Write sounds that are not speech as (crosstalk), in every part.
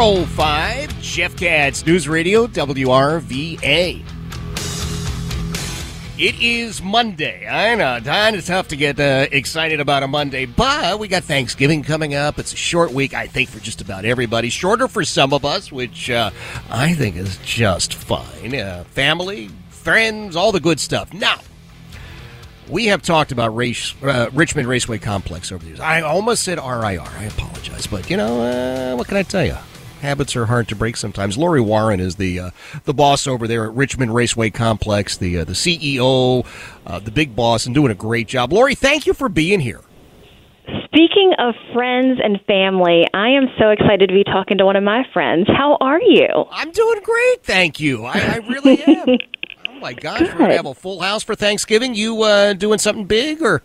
Four oh five Jeff Katz News Radio WRVA. It is Monday. I know, kind of tough to get uh, excited about a Monday, but we got Thanksgiving coming up. It's a short week, I think, for just about everybody. Shorter for some of us, which uh, I think is just fine. Uh, family, friends, all the good stuff. Now, we have talked about race, uh, Richmond Raceway Complex over the years. I almost said RIR. I apologize, but you know uh, what can I tell you? Habits are hard to break sometimes. Lori Waran is the uh, the boss over there at Richmond Raceway Complex, the uh, the CEO, uh, the big boss, and doing a great job. Lori, thank you for being here. Speaking of friends and family, I am so excited to be talking to one of my friends. How are you? I'm doing great, thank you. I, I really am. (laughs) oh my gosh, we're gonna have a full house for Thanksgiving. You uh, doing something big or?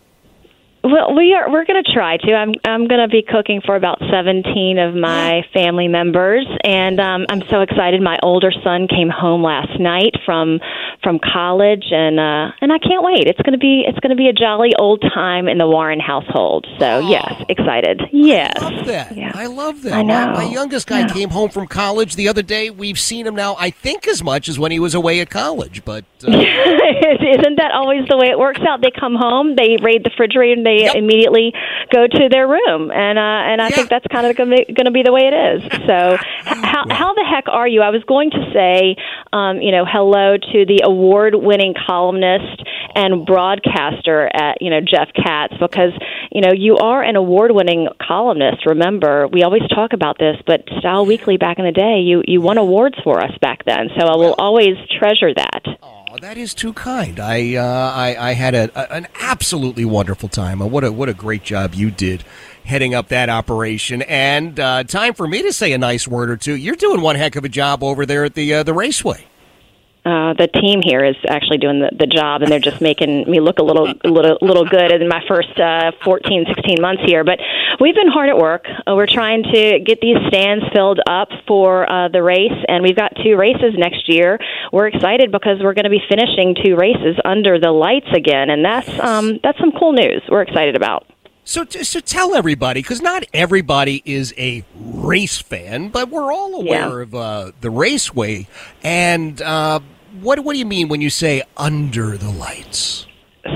Well, we are. We're going to try to. I'm. I'm going to be cooking for about 17 of my (gasps) family members, and um, I'm so excited. My older son came home last night from from college, and uh, and I can't wait. It's going to be. It's going to be a jolly old time in the Waran household. So Oh. yes, excited. Yes. I love that. Yeah. I love that. I My, know. my youngest guy Yeah. came home from college the other day. We've seen him now, I think, as much as when he was away at college. But uh, (laughs) Isn't that always the way it works out? They come home, they raid the refrigerator, and they Yep. immediately go to their room, and uh, and I Yeah. think that's kind of going to be the way it is. So, h- how how the heck are you? I was going to say, um, you know, hello to the award-winning columnist and broadcaster at you know Jeff Katz because you know you are an award-winning columnist. Remember, we always talk about this, but Style Weekly back in the day, you you won awards for us back then. So I will always treasure that. oh, that is too kind. I uh, I, I had a, a, an absolutely wonderful time. Uh, what a what a great job you did heading up that operation. And uh, time for me to say a nice word or two. You're doing one heck of a job over there at the uh, the raceway. Uh, the team here is actually doing the, the job, and they're just making me look a little, little, little good in my first uh, 14, 16 months here. But we've been hard at work. Uh, we're trying to get these stands filled up for uh, the race, and we've got two races next year. We're excited because we're going to be finishing two races under the lights again, and that's um, that's some cool news. We're excited about. So, t- so tell everybody, because not everybody is a race fan, but we're all aware Yeah. of uh, the raceway. And uh, what what do you mean when you say under the lights?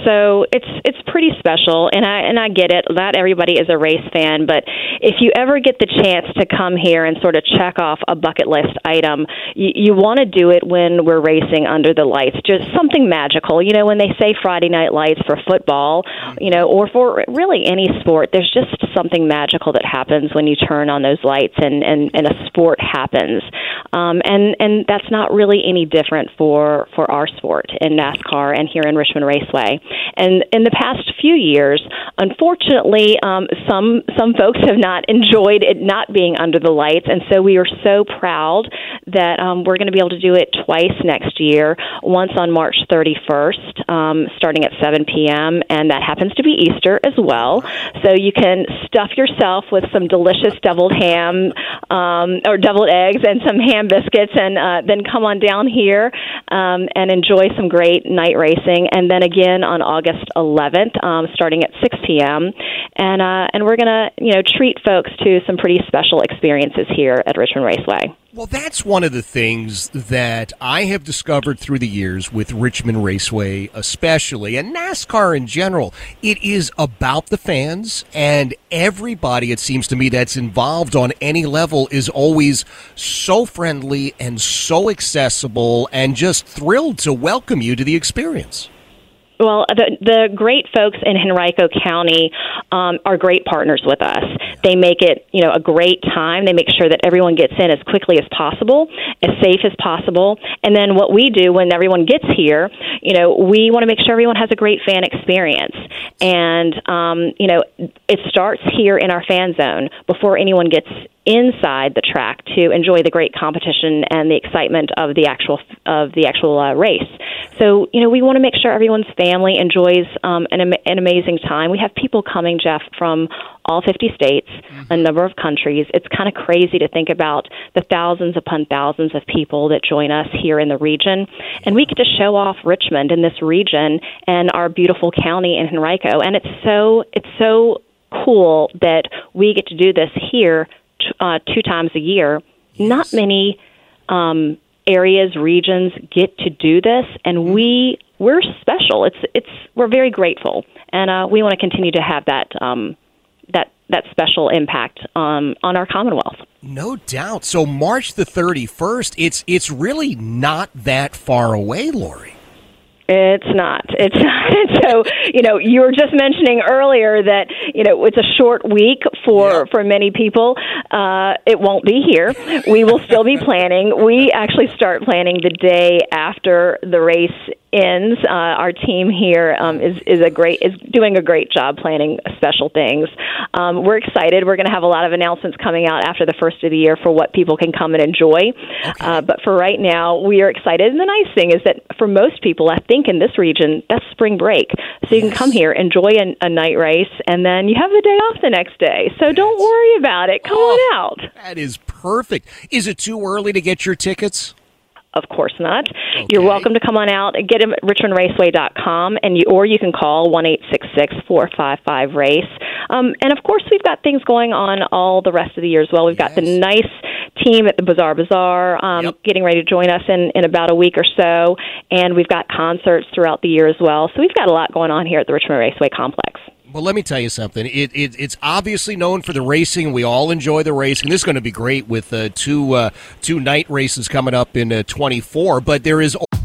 So it's it's pretty special, and I and I get it. Not everybody is a race fan, but if you ever get the chance to come here and sort of check off a bucket list item, you, you want to do it when we're racing under the lights. Just something magical, you know. When they say Friday night lights for football, you know, or for really any sport, there's just something magical that happens when you turn on those lights and and, and a sport happens. Um, and and that's not really any different for for our sport in NASCAR and here in Richmond Raceway. And in the past few years, unfortunately, um, some some folks have not enjoyed it not being under the lights, and so we are so proud that um, we're going to be able to do it twice next year. Once on March 31st, um, starting at 7 p.m., and that happens to be Easter as well. So you can stuff yourself with some delicious deviled ham um, or deviled eggs and some ham biscuits, and uh, then come on down here um, and enjoy some great night racing. And then again on August 11th, event um, starting at 6 p.m. and uh, and we're gonna you know treat folks to some pretty special experiences here at Richmond Raceway. Well, that's one of the things that I have discovered through the years with Richmond Raceway, especially, and NASCAR in general. It is about the fans, and everybody, it seems to me, that's involved on any level is always so friendly and so accessible and just thrilled to welcome you to the experience. Well, the, the great folks in Henrico County um, are great partners with us. They make it, you know, a great time. They make sure that everyone gets in as quickly as possible, as safe as possible. And then what we do when everyone gets here, you know, we want to make sure everyone has a great fan experience. And, um, you know, it starts here in our fan zone before anyone gets inside the track to enjoy the great competition and the excitement of the actual of the actual uh, race. So you know we want to make sure everyone's family enjoys um, an, an amazing time. We have people coming, Jeff, from all 50 states, mm-hmm. a number of countries. It's kind of crazy to think about the thousands upon thousands of people that join us here in the region, and we get to show off Richmond in this region and our beautiful county in Henrico. And it's so it's so cool that we get to do this here uh, two times a year. Yes. Not many um, areas, regions get to do this, and mm-hmm. we we're special. It's it's we're very grateful, and uh, we want to continue to have that um, that that special impact um, on our Commonwealth. No doubt. So March the thirty first, it's it's really not that far away, Lori. It's not. It's (laughs) not. so, you know, you were just mentioning earlier that, you know, it's a short week for, yeah. for many people. Uh, it won't be here. We will still be (laughs) planning. We actually start planning the day after the race ends. Uh, our team here um, is is a great is doing a great job planning special things. Um, we're excited. We're going to have a lot of announcements coming out after the first of the year for what people can come and enjoy. Okay. Uh, but for right now, we are excited. And the nice thing is that for most people, I think in this region, that's spring break, so you yes. can come here, enjoy a, a, night race, and then you have the day off the next day. So don't worry about it. Come oh, on out. That is perfect. Is it too early to get your tickets? Of course not. Okay. You're welcome to come on out get them at richmondraceway.com, and you, or you can call one eight six six four five five race. Um, and of course, we've got things going on all the rest of the year as well. We've yes. got the nice team at the Bizarre Bazaar um, yep. getting ready to join us in, in about a week or so, and we've got concerts throughout the year as well. So we've got a lot going on here at the Richmond Raceway Complex. Well, let me tell you something. It, it, it's obviously known for the racing. We all enjoy the racing. This is going to be great with uh, two uh, two night races coming up in uh, 24. But there is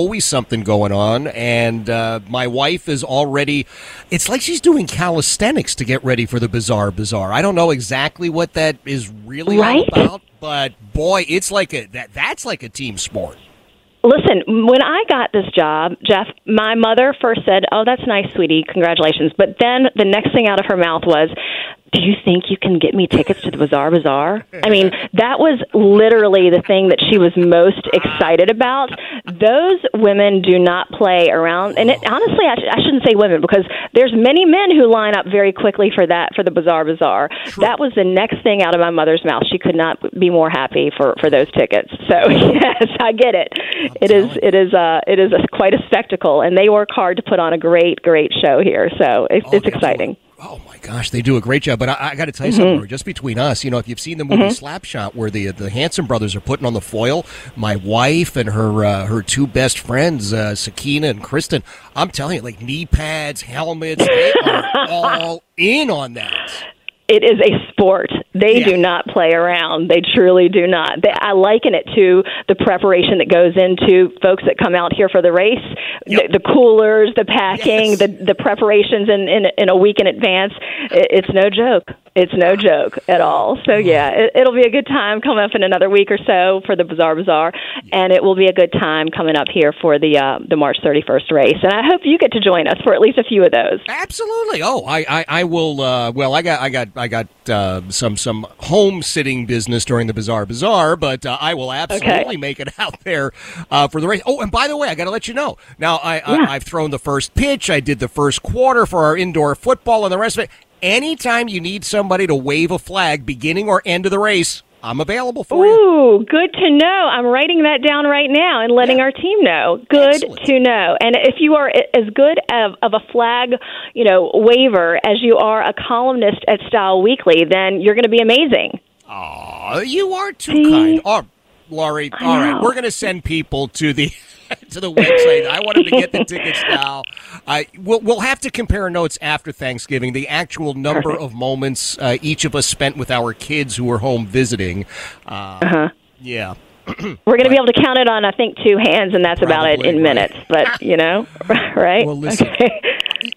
always something going on, and uh, my wife is already. It's like she's doing calisthenics to get ready for the Bizarre Bazaar. I don't know exactly what that is really right? all about, but boy, it's like a that that's like a team sport. Listen, when I got this job, Jeff, my mother first said, "Oh, that's nice, sweetie. Congratulations." But then the next thing out of her mouth was, do you think you can get me tickets to the Bizarre Bazaar? I mean, (laughs) that was literally the thing that she was most excited about. Those women do not play around, and it, honestly, I, sh- I shouldn't say women because there's many men who line up very quickly for that for the Bizarre Bazaar. True. That was the next thing out of my mother's mouth. She could not be more happy for for those tickets. So (laughs) yes, I get it. It is it is uh it is a, quite a spectacle, and they work hard to put on a great great show here. So it, oh, it's exciting. Oh my gosh, they do a great job. But I, I got to tell you mm-hmm. something, just between us, you know, if you've seen the movie mm-hmm. Slapshot, where the the Hanson brothers are putting on the foil, my wife and her uh, her two best friends, uh, Sakina and Kristen, I'm telling you, like knee pads, helmets, they are (laughs) all in on that it is a sport. They yeah. do not play around. They truly do not. They, I liken it to the preparation that goes into folks that come out here for the race, yep. the, the, coolers, the packing, yes. the the preparations in, in in a week in advance. It, it's no joke. It's no joke at all. So yeah, it, it'll be a good time coming up in another week or so for the Bizarre Bazaar, and it will be a good time coming up here for the uh, the March 31st race. And I hope you get to join us for at least a few of those. Absolutely. Oh, I I, I will. Uh, well, I got I got I got uh, some some home sitting business during the Bizarre Bazaar, but uh, I will absolutely Okay. make it (laughs) out there uh, for the race. Oh, and by the way, I got to let you know. Now, I, Yeah. I I've thrown the first pitch. I did the first quarter for our indoor football, and the rest of it. Anytime you need somebody to wave a flag, beginning or end of the race, I'm available for you. Ooh, good to know. I'm writing that down right now and letting our team know. Good Excellent. to know. And if you are as good of, of a flag, you know, waiver as you are a columnist at Style Weekly, then you're going to be amazing. Aw, you are too See? kind. Oh, Lori, all right, we're going to send people to the (laughs) to the website. I want them to get the tickets now. I we'll, we'll have to compare notes after Thanksgiving. The actual number of moments uh, each of us spent with our kids who were home visiting. Uh, Uh-huh. Yeah. (clears throat) We're going to be able to count it on, I think, two hands, and that's about it Probably, in right. minutes. But, you know, (laughs) right? Well, listen. Okay.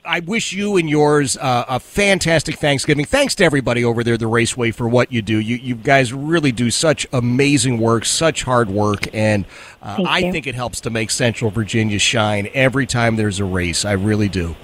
I wish you and yours uh, a fantastic Thanksgiving. Thanks to everybody over there the Raceway for what you do. You, you guys really do such amazing work, such hard work, and uh, I you. think it helps to make Central Virginia shine every time there's a race. I really do.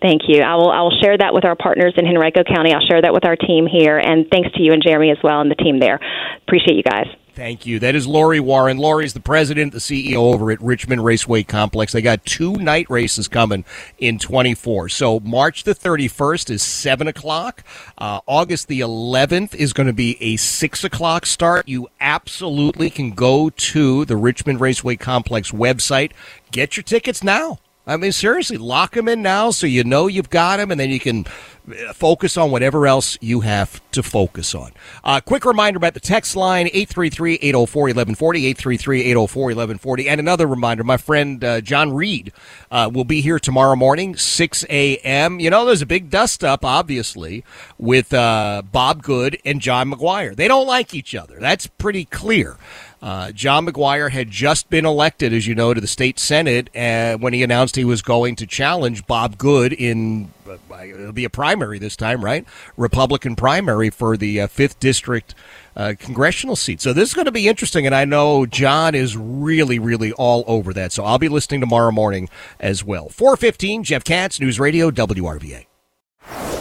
Thank you. I will. I will share that with our partners in Henrico County. I'll share that with our team here, and thanks to you and Jeremy as well and the team there. Appreciate you guys. Thank you. That is Lori Waran. Lori's the president, the CEO over at Richmond Raceway Complex. They got two night races coming in 24. So March the 31st is 7 o'clock. Uh, August the 11th is going to be a 6 o'clock start. You absolutely can go to the Richmond Raceway Complex website. Get your tickets now. I mean, seriously, lock them in now so you know you've got them, and then you can uh, focus on whatever else you have to focus on. Uh, quick reminder about the text line 833 804 1140, 833 804 1140. And another reminder my friend uh, John Reid uh, will be here tomorrow morning, 6 a.m. You know, there's a big dust up, obviously, with uh, Bob Good and John McGuire. They don't like each other. That's pretty clear. Uh, John McGuire had just been elected, as you know, to the state senate uh, when he announced he was going to challenge Bob Good in uh, it'll be a primary this time, right? Republican primary for the uh, fifth district uh, congressional seat. So this is going to be interesting, and I know John is really, really all over that. So I'll be listening tomorrow morning as well. Four fifteen, Jeff Katz, News Radio, WRVA.